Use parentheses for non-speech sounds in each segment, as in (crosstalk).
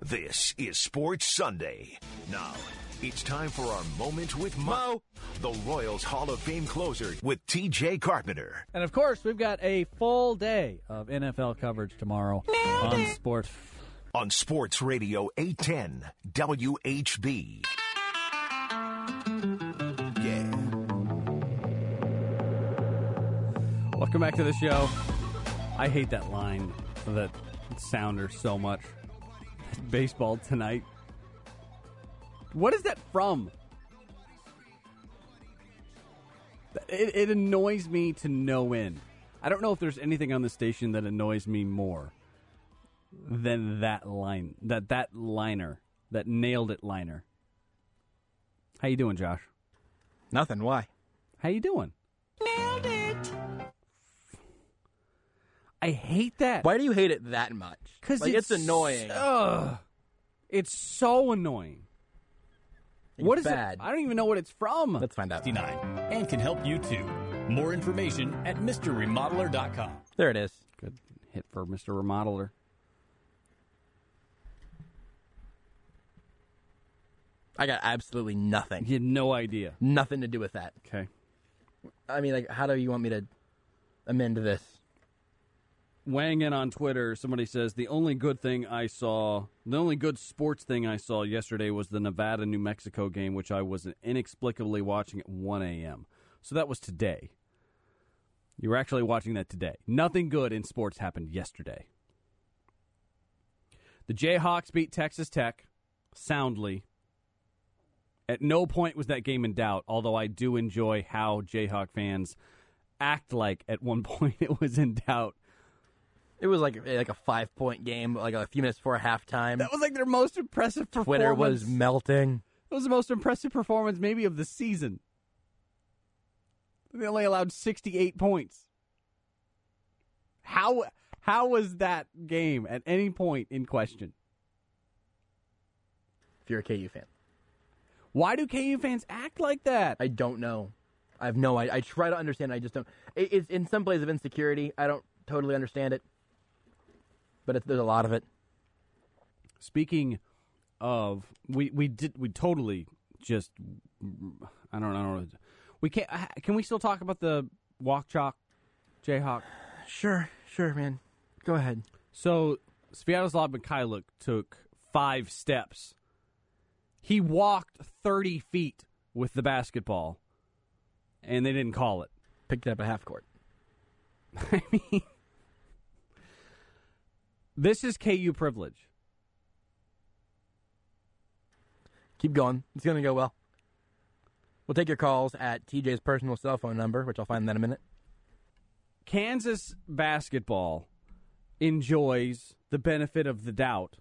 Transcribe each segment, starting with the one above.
This is Sports Sunday. Now, it's time for our moment with Mo, the Royals Hall of Fame closer with TJ Carpenter. And of course, we've got a full day of NFL coverage tomorrow on Sports. On Sports Radio 810 WHB. Yeah. Welcome back to the show. I hate that line, that sounder so much. Baseball tonight. What is that from? It, it annoys me to no end. I don't know if there's anything on the station that annoys me more than that line, that that liner, that nailed it liner. How you doing, Josh? Nothing. Why? How you doing? Nailed it. I hate that. Why do you hate it that much? Because like it's, annoying. Ugh, it's so annoying. What is bad. it? I don't even know what it's from. Let's find out. 69 and can help you too. More information at MrRemodeler.com. There it is. Good hit for Mr. Remodeler. I got absolutely nothing. You had no idea. Nothing to do with that. Okay. I mean, like, how do you want me to amend this? Weighing in on Twitter, somebody says the only good thing I saw, the only good sports thing I saw yesterday was the Nevada New Mexico game, which I was inexplicably watching at 1 a.m. So that was today. You were actually watching that today. Nothing good in sports happened yesterday. The Jayhawks beat Texas Tech soundly. At no point was that game in doubt, although I do enjoy how Jayhawk fans act like at one (laughs) point it was in doubt. It was like eh, like a five point game, like a few minutes before halftime. That was like their most impressive performance. Twitter was melting. It was the most impressive performance maybe of the season. They only allowed 68 points. How how was that game at any point in question? If you're a KU fan, Why do KU fans act like that? I don't know. I have no. I, I try to understand. I just don't. It, it's in some places of insecurity. I don't totally understand it, but it's, there's a lot of it. Speaking of, we we did we totally just I don't know. We can't. Uh, can we still talk about the walk chalk Jayhawk? Sure, sure, man. Go ahead. So Sviatoslav Mykhailiuk took five steps. He walked thirty feet with the basketball, and they didn't call it. Picked it up at half court. (laughs) I mean, this is KU privilege. Keep going. It's going to go well. We'll take your calls at TJ's personal cell phone number, which I'll find in that a minute. Kansas basketball enjoys the benefit of the doubt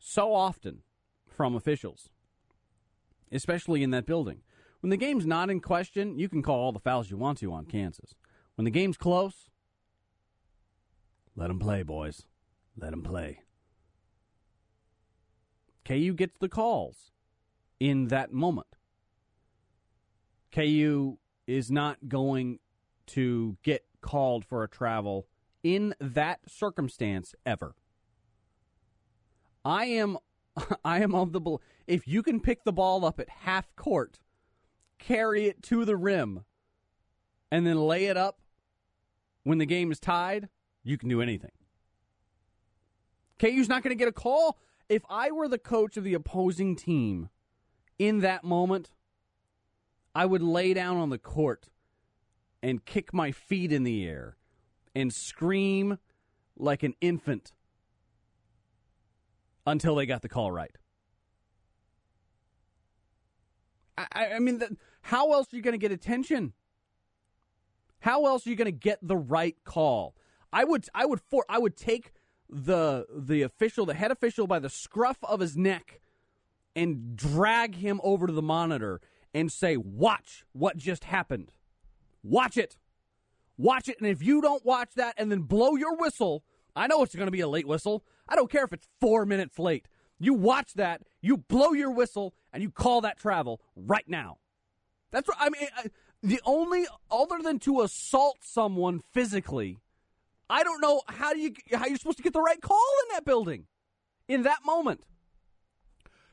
so often from officials, especially in that building. When the game's not in question, you can call all the fouls you want to on Kansas. When the game's close, let them play, boys. Let them play. KU gets the calls in that moment. KU is not going to get called for a travel in that circumstance ever. I am (laughs) I am of the bel- if you can pick the ball up at half court, carry it to the rim, and then lay it up when the game is tied, you can do anything. KU's not going to get a call. If I were the coach of the opposing team in that moment, I would lay down on the court and kick my feet in the air and scream like an infant until they got the call right. I, I mean, the, how else are you going to get attention? How else are you going to get the right call? I would, I would, for, I would take the the official, the head official, by the scruff of his neck and drag him over to the monitor and say, "Watch what just happened. Watch it, watch it." And if you don't watch that and then blow your whistle, I know it's going to be a late whistle. I don't care if it's four minutes late. You watch that, you blow your whistle, and you call that travel right now. That's what I mean. The only other than to assault someone physically, I don't know how do you how you're supposed to get the right call in that building, in that moment.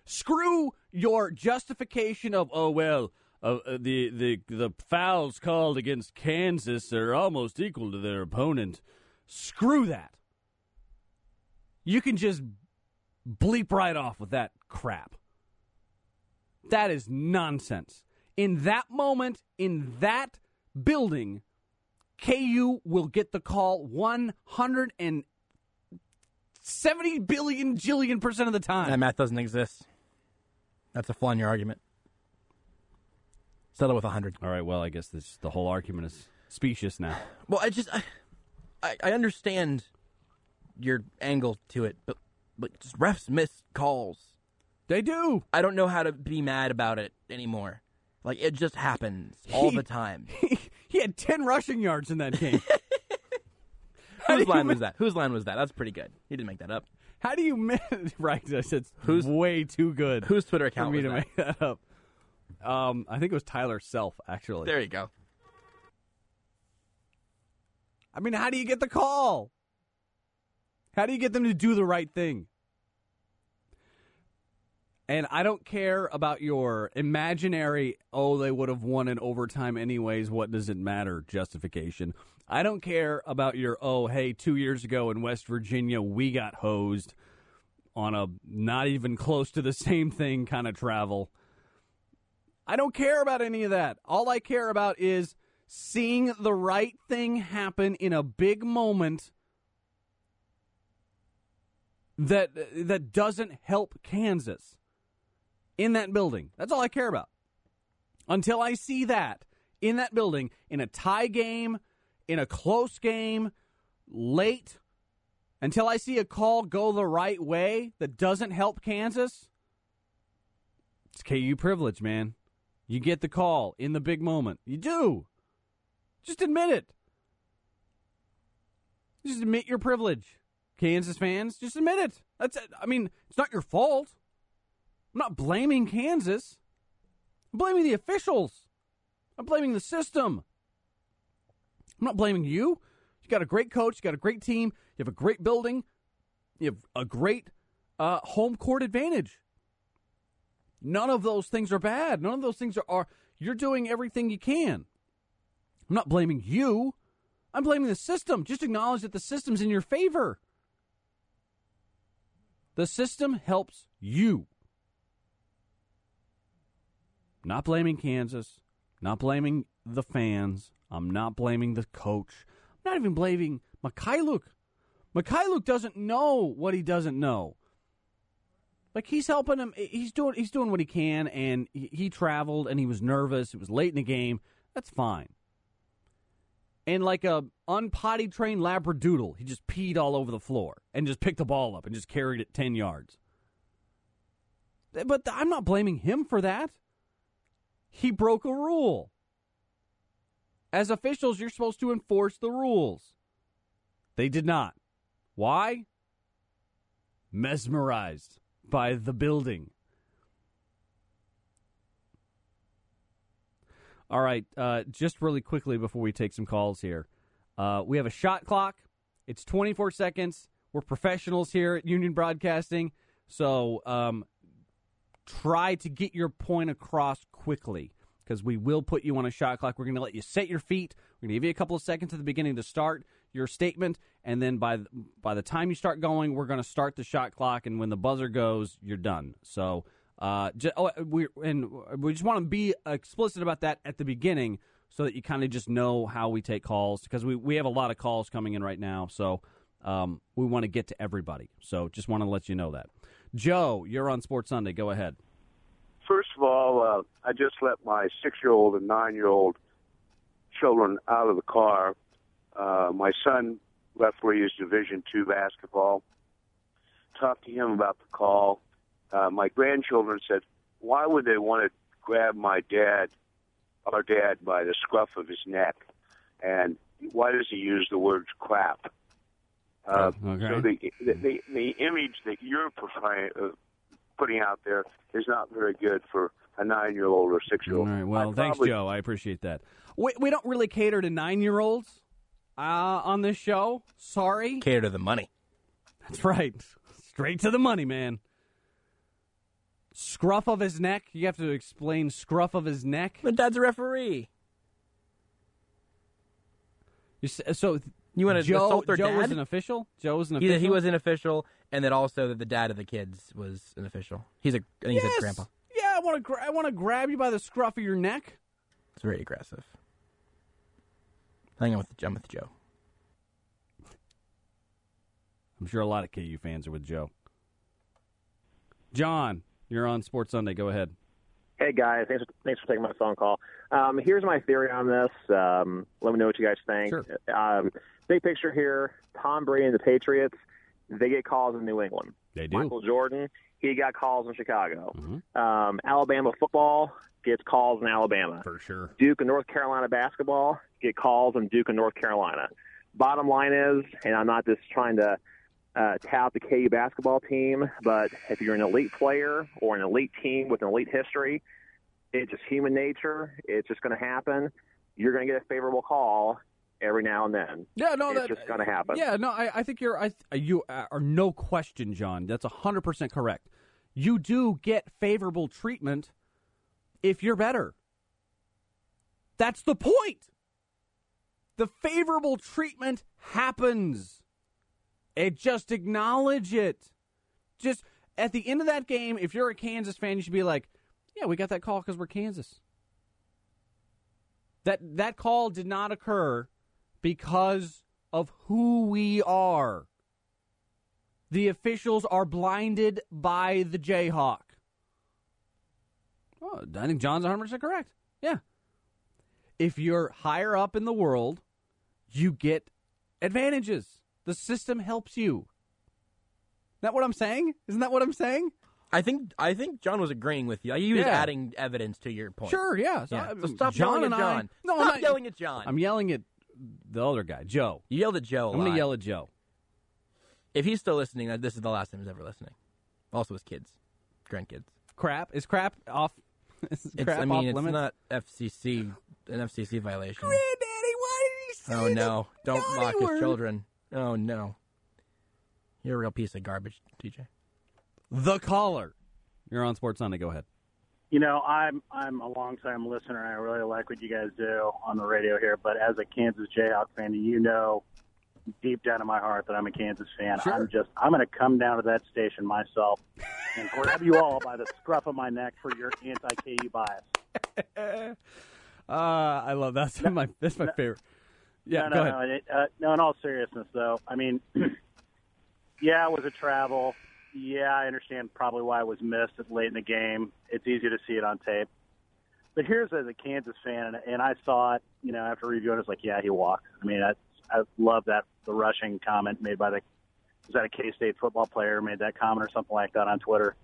Screw your justification of oh well, uh, uh, the the the fouls called against Kansas are almost equal to their opponent. Screw that. You can just bleep right off with that crap. That is nonsense. In that moment, in that building, KU will get the call 170 billion jillion percent of the time. That math doesn't exist. That's a flaw in your argument. Settle with 100. All right, well, I guess this the whole argument is specious now. (sighs) Well, I just I, I, I understand your angle to it, but but just refs miss calls. They do. I don't know how to be mad about it anymore. Like it just happens (laughs) all He- the time. (laughs) he had 10 rushing yards in that game. (laughs) Whose line was that? Whose line was that? That's pretty good. He didn't make that up. How do you miss? Right, I said Who's- way too good Whose Twitter account for me was to that? make that up. Um, I think it was Tyler Self, actually. There you go. I mean, how do you get the call? How do you get them to do the right thing? And I don't care about your imaginary, oh, they would have won in overtime anyways. What does it matter? Justification. I don't care about your, oh, hey, two years ago in West Virginia, we got hosed on a not even close to the (laughs) same thing kind of travel. I don't care about any of that. All I care about is seeing the right thing happen in a big moment that that doesn't help Kansas in that building. That's all I care about. Until I see that in that building in a tie game, in a close game, late, until I see a call go the right way that doesn't help Kansas, it's KU privilege, man. You get the call in the big moment. You do. Just admit it. Just admit your privilege. Kansas fans, just admit it. That's I mean, it's not your fault. I'm not blaming Kansas. I'm blaming the officials. I'm blaming the system. I'm not blaming you. You got a great coach, you got a great team, you have a great building, you have a great uh, home court advantage. None of those things are bad. None of those things are, are you're doing everything you can. I'm not blaming you. I'm blaming the system. Just acknowledge that the system's in your favor. The system helps you. Not blaming Kansas, not blaming the fans. I'm not blaming the coach. I'm not even blaming Mykhailiuk. Mykhailiuk doesn't know what he doesn't know. Like he's helping him. He's doing. He's doing what he can, and he, he traveled, and he was nervous. It was late in the game. That's fine. And like a unpotty trained labradoodle, he just peed all over the floor and just picked the ball up and just carried it ten yards. But I'm not blaming him for that. He broke a rule. As officials, you're supposed to enforce the rules. They did not. Why? Mesmerized by the building. All right, uh, just really quickly before we take some calls here, uh, we have a shot clock. It's 24 seconds. We're professionals here at Union Broadcasting, so um, try to get your point across quickly because we will put you on a shot clock. We're going to let you set your feet. We're going to give you a couple of seconds at the beginning to start your statement, and then by the, by the time you start going, we're going to start the shot clock. And when the buzzer goes, you're done. So, uh, ju- oh, we and we just want to be explicit about that at the beginning, so that you kind of just know how we take calls because we we have a lot of calls coming in right now. So. Um, we want to get to everybody, so just want to let you know that. Joe, you're on Sports Sunday. Go ahead. First of all, uh, I just let my six-year-old and nine-year-old children out of the car. Uh, my son referees Division two basketball. Talked to him about the call. Uh, my grandchildren said, "Why would they want to grab my dad, our dad, by the scruff of his neck? And why does he use the words crap?" Uh, Okay. So the, the the the image that you're portraying, uh, putting out there is not very good for a nine-year-old or six-year-old. right. Well, I'd thanks, probably- Joe. I appreciate that. We, we don't really cater to nine year olds uh, on this show. Sorry. Cater to the money. That's right. Straight to the money, man. Scruff of his neck. You have to explain scruff of his neck. But dad's a referee. You s- So You want to Joe? assault their Joe dad? was an official. Joe was an he, official. he was an official, and then also that the dad of the kids was an official. He's a, I think he Yes. said grandpa. Yeah, I want to. Gra- I want to grab you by the scruff of your neck. It's very aggressive. Hang on with I'm with Joe. I'm sure a lot of KU fans are with Joe. John, you're on Sports Sunday. Go ahead. Hey guys, thanks for, thanks for taking my phone call. Um, here's my theory on this. Um, let me know what you guys think. Sure. Um, big picture here: Tom Brady and the Patriots. They get calls in New England. They do. Michael Jordan, he got calls in Chicago. Mhm. Um, Alabama football gets calls in Alabama. For sure. Duke and North Carolina basketball get calls in Duke and North Carolina. Bottom line is, and I'm not just trying to uh, tout the KU basketball team, but if you're an elite player or an elite team with an elite history, it's just human nature. It's just going to happen. You're going to get a favorable call every now and then. Yeah, no, that's just gonna happen. Yeah, no, I, I think you're. I you uh, are no question, John. That's hundred percent correct. You do get favorable treatment if you're better. That's the point. The favorable treatment happens. It just acknowledge it. Just at the end of that game, if you're a Kansas fan, you should be like, "Yeah, we got that call because we're Kansas." That that call did not occur because of who we are. The officials are blinded by the Jayhawk. Oh, I think John's 100% correct. Yeah. If you're higher up in the world, you get advantages. The system helps you. Isn't that what I'm saying? Isn't that what I'm saying? I think I think John was agreeing with you. He was Yeah. adding evidence to your point. Sure, yeah. So, Yeah. I- So stop John yelling and at I- John. no, I'm not yelling at John. I'm yelling at the other guy, Joe. you yelled at Joe. i I'm going to yell at Joe. If he's still listening, uh, this is the last time he's ever listening. Also, his kids, grandkids. Crap. Is crap off? (laughs) Is It's, crap I off mean, it's limits? not FCC an FCC violation. Granddaddy, why did he say Oh the no! Don't naughty mock his children. Oh no! You're a real piece of garbage, TJ. The caller. You're on Sports Sunday. Go ahead. You know, I'm I'm a long time listener. and I really like what you guys do on the radio here. But as a Kansas Jayhawk fan, you know, deep down in my heart that I'm a Kansas fan. Sure. I'm just I'm going to come down to that station myself and grab you all by the scruff of my neck for your anti-KU bias. Uh, (laughs) I love that's my that's my favorite. Yeah, no, go no, ahead. no. It, uh, no, in all seriousness, though, I mean, (clears throat) yeah, it was a travel. Yeah, I understand probably why it was missed at late in the game. It's easy to see it on tape. But here's as a Kansas fan, and, and I saw it, you know, after reviewing, it's like, yeah, he walked. I mean, I, I love that the rushing comment made by the was that a K State football player made that comment or something like that on Twitter.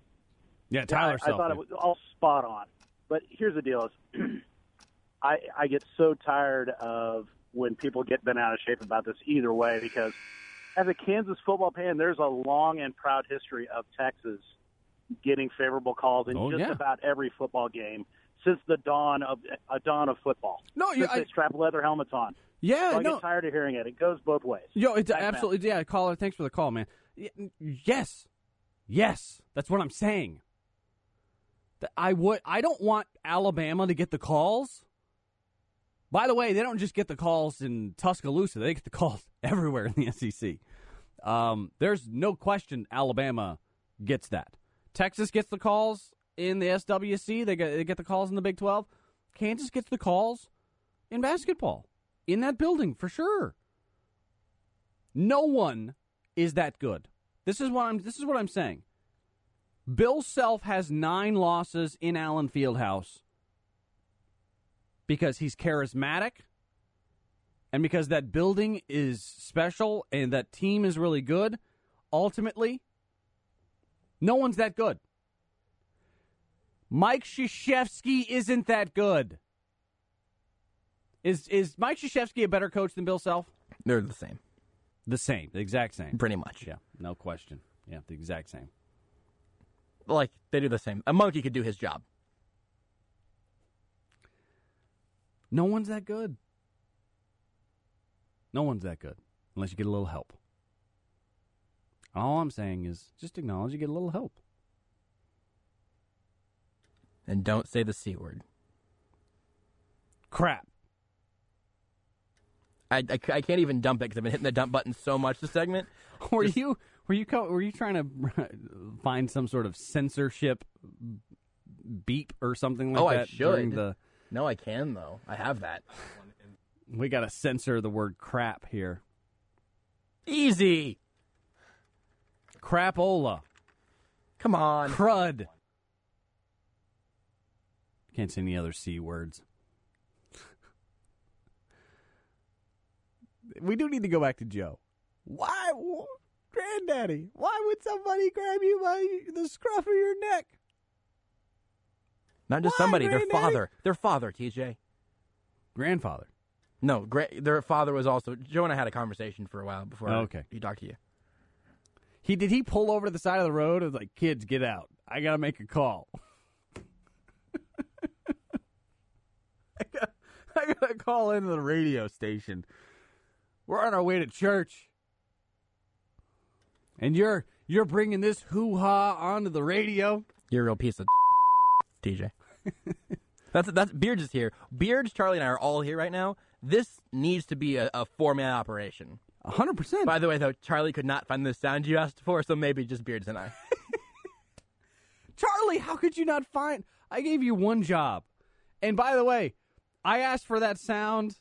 Yeah, Tyler I, I thought it was all spot on. But here's the deal: is (clears throat) I I get so tired of when people get bent out of shape about this either way because as a Kansas football fan, there's a long and proud history of Texas getting favorable calls in Oh, just yeah. about every football game since the dawn of a dawn of football. No, you, I, strap leather helmets on. yeah, So I no, get tired of hearing it. It goes both ways. yo, it's Thanks, man. absolutely yeah. Caller, thanks for the call, man. Yes, yes, that's what I'm saying. That I would. I don't want Alabama to get the calls. By the way, they don't just get the calls in Tuscaloosa; they get the (laughs) calls everywhere in the SEC. Um, there's no question Alabama gets that. Texas gets the calls in the SWC. They get they get the calls in the Big Twelve. Kansas gets the calls in basketball in that building for sure. No one is that good. This is what I'm. This is what I'm saying. Bill Self has nine losses in Allen Fieldhouse because he's charismatic and because that building is special and that team is really good. Ultimately, no one's that good. Mike Krzyzewski isn't that good. Is is Mike Krzyzewski a better coach than Bill Self? They're the same, The same, the exact same. pretty much. Yeah, no question. Yeah, the exact same. Like they do the same. A monkey could do his job. No one's that good. No one's that good unless you get a little help. All I'm saying is just acknowledge you get a little help. And don't say the c word. Crap. I, I, I can't even dump it because I've been hitting the dump button so much this segment. (laughs) Were you were you were you trying to (laughs) find some sort of censorship beep or something like Oh, that during the No, I can though. I have that. we got to censor the word crap here. Easy. Crapola. Come on. Crud. Can't say any other C words. we do need to go back to Joe. Why, wh- Granddaddy? Why would somebody grab you by the scruff of your neck? Not just Why, somebody. Their Granddaddy? father. Their father. TJ. Grandfather. No, gra- their father was also. Joe and I had a conversation for a while before Oh, okay. he talked to you. He did he pull over to the side of the road and was like, kids, get out. I gotta make a call. (laughs) I, got, I gotta call into the radio station. We're on our way to church. And you're you're bringing this hoo ha onto the radio. You're a real piece of TJ. That's that's Beards is here. Beards, Charlie, and I are all here right now. This needs to be a, a four man operation. hundred percent. By the way, though, Charlie could not find the sound you asked for, so maybe just Beards and I. (laughs) Charlie, how could you not find? I gave you one job. And by the way, I asked for that sound.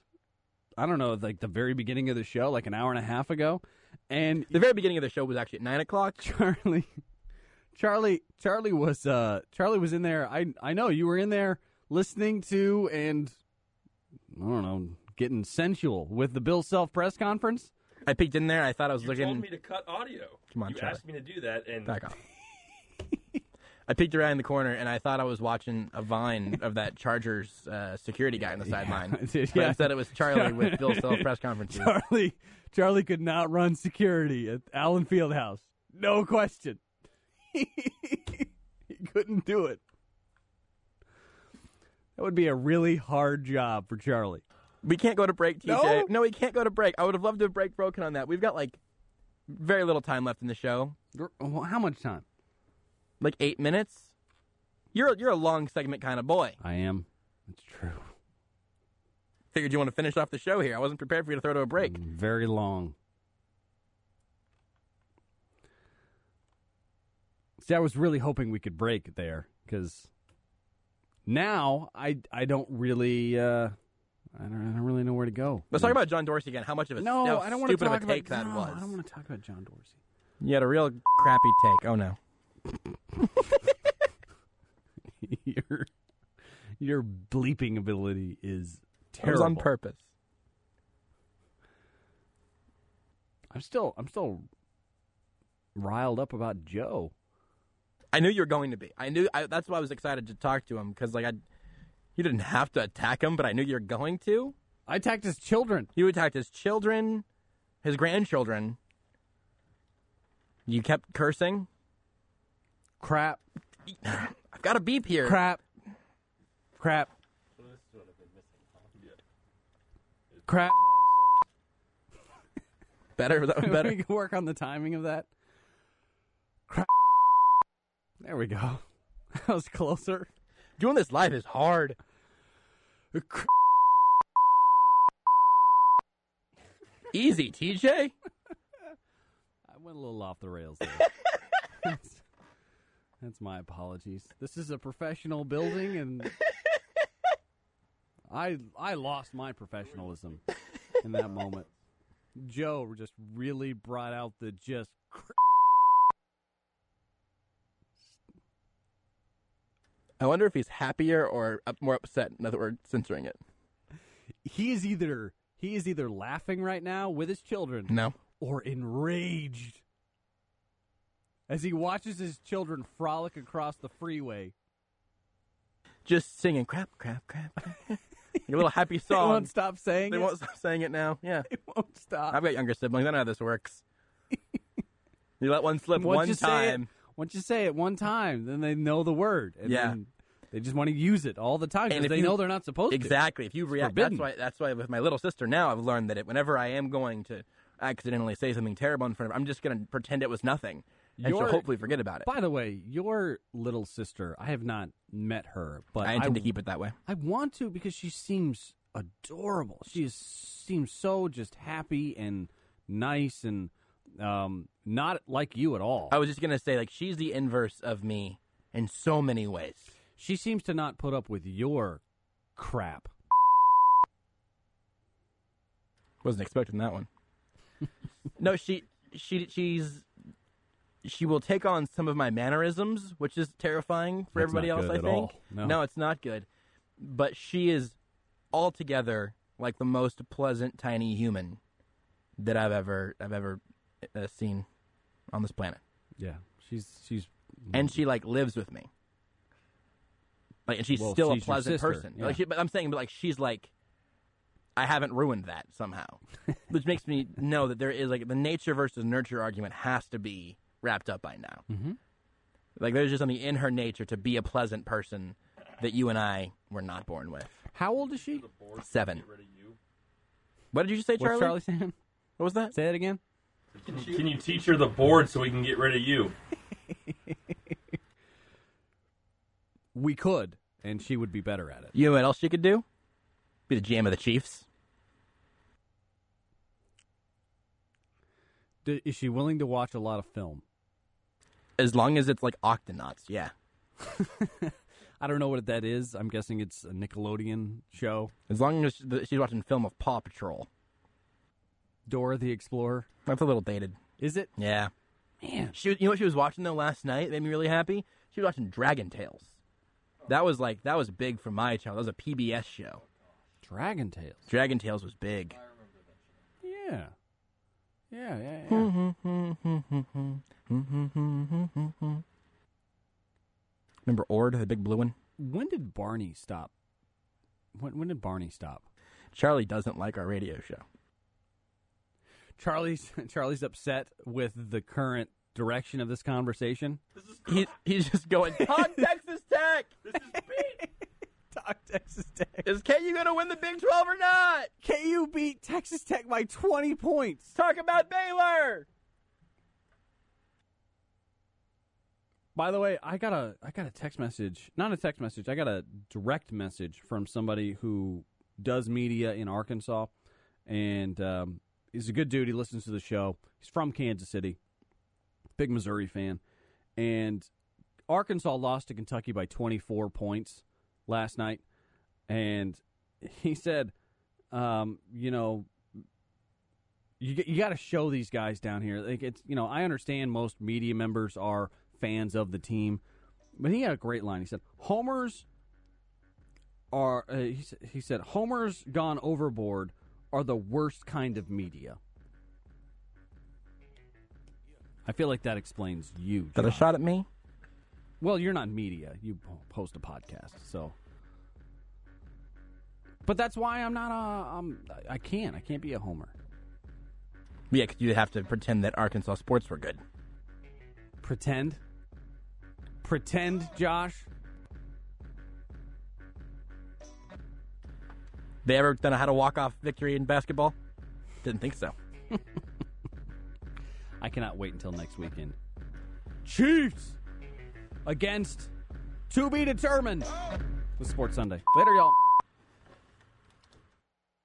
I don't know, like the very beginning of the show, like an hour and a half ago, and the very beginning of the show was actually at nine o'clock. (laughs) Charlie, Charlie, Charlie was uh, Charlie was in there. I I know you were in there listening to and I don't know, getting sensual with the Bill Self press conference. I peeked in there. I thought I was You looking. told me to cut audio. Come on, you Charlie. asked me to do that, and Back off. (laughs) I peeked around the corner and I thought I was watching a vine of that Chargers uh, security guy on the (laughs) sideline. I did, But yeah. instead, it was Charlie with Bill Self press conferences. (laughs) Charlie, Charlie could not run security at Allen Fieldhouse. No question. (laughs) he couldn't do it. That would be a really hard job for Charlie. We can't go to break, TJ. No? no, we can't go to break. I would have loved to have break broken on that. We've got like very little time left in the show. How much time? Like eight minutes. You're you're a long segment kind of boy. I am. It's true. Figured you want to finish off the show here. I wasn't prepared for you to throw to a break. Very long. See, I was really hoping we could break there because now I I don't really uh, I don't, I don't really know where to go. Let's talk about John Dorsey again. How much of a no, how I don't want to stupid talk of a take about that no, was. I don't want to talk about John Dorsey. You had a real crappy take. Oh no. (laughs) your your bleeping ability is It was terrible. on purpose. I'm still I'm still riled up about Joe. I knew you were going to be. I knew. I, that's why I was excited to talk to him because like I, you didn't have to attack him, but I knew you were going to. I attacked his children. You attacked his children, his grandchildren. You kept cursing. Crap. (sighs) I've got a beep here. Crap. Crap. Crap. Better. That was (laughs) better. we can work on the timing of that. Crap. There we go. (laughs) That was closer. Doing this live is hard. Easy, TJ. I went a little off the rails there. (laughs) that's, that's my apologies. This is a professional building, and I I lost my professionalism in that moment. Joe just really brought out the just. I wonder if he's happier or up- more upset. In other words, censoring it. He is either he is either laughing right now with his children, No. or enraged as he watches his children frolic across the freeway. Just singing crap, crap, crap. a little happy (laughs) They song. won't stop saying They it. won't stop saying it now. Yeah. (laughs) They won't stop. I've got younger siblings. I know how this works. (laughs) you let one slip Once one it- time. Once you say it one time, then they know the word. And Yeah. then they just want to use it all the time And because they you- know they're not supposed to. Exactly. If you react, that's why. That's why with my little sister now, I've learned that it, whenever I am going to accidentally say something terrible in front of her, I'm just going to pretend it was nothing, and she'll hopefully forget about it. By the way, your little sister, I have not met her, but I intend to keep it that way. I want to because she seems adorable. She is, seems so just happy and nice and um, not like you at all. I was just gonna say, like, she's the inverse of me in so many ways. She seems to not put up with your crap. Wasn't expecting that one. (laughs) no, she she she's she will take on some of my mannerisms, which is terrifying for That's everybody else. I think. all. No. it's not good. But she is altogether like the most pleasant tiny human that I've ever I've ever uh, seen on this planet, Yeah, she's she's and she like lives with me. Like, and she's Well, still she's a pleasant person. yeah. Like, she, but I'm saying, but like, she's like, I haven't ruined that somehow, (laughs) which makes me know that there is like the nature versus nurture argument has to be wrapped up by now. Mhm. Like, there's just something in her nature to be a pleasant person that you and I were not born with. How old is she? Seven. What did you just say, Charlie? What's Charlie saying? What was that? Say it again. Can you teach her the board so we can get rid of you? (laughs) We could, and she would be better at it. You know what else she could do? Be the GM of the Chiefs. D- is she willing to watch a lot of film? As long as it's like Octonauts, yeah. (laughs) I don't know what that is. I'm guessing it's a Nickelodeon show. As long as she's watching film of Paw Patrol. Dora the Explorer. That's a little dated. Is it? Yeah. Man, She, you know what she was watching though last night? It made me really happy. She was watching Dragon Tales. That was like that was big for my child. That was a PBS show. Dragon Tales. Dragon Tales was big. Yeah. Yeah, yeah, yeah. Remember Ord, the big blue one? when did Barney stop? When, when did Barney stop? Charlie doesn't like our radio show. Charlie's (laughs) Charlie's upset with the current direction of this conversation. He, he's just going, (laughs) Talk Texas Tech! (laughs) This is beat! Talk Texas Tech. Is KU going to win the Big 12 or not? KU beat Texas Tech by 20 points. Talk about Baylor! By the way, I got a I got a text message, not a text message. I got a direct message from somebody who does media in Arkansas, and um, he's a good dude. He listens to the show. He's from Kansas City, big Missouri fan, and Arkansas lost to Kentucky by 24 points last night, and (laughs) he said, um, you know, you you got to show these guys down here. Like it's you know I understand most media members are fans of the team, but he had a great line. He said homers are uh, he, he said homers gone overboard are the worst kind of media. I feel like that explains you. Got a shot at me? Well, you're not media. You po- post a podcast, so. But that's why I'm not a. Um, I can't. I can't be a homer. Yeah, 'cause you have to pretend that Arkansas sports were good. Pretend. Pretend, Josh. They ever done a how to walk off victory in basketball? Didn't think so. (laughs) I cannot wait until next weekend. Chiefs against to be determined. The Sports Sunday. Later, y'all.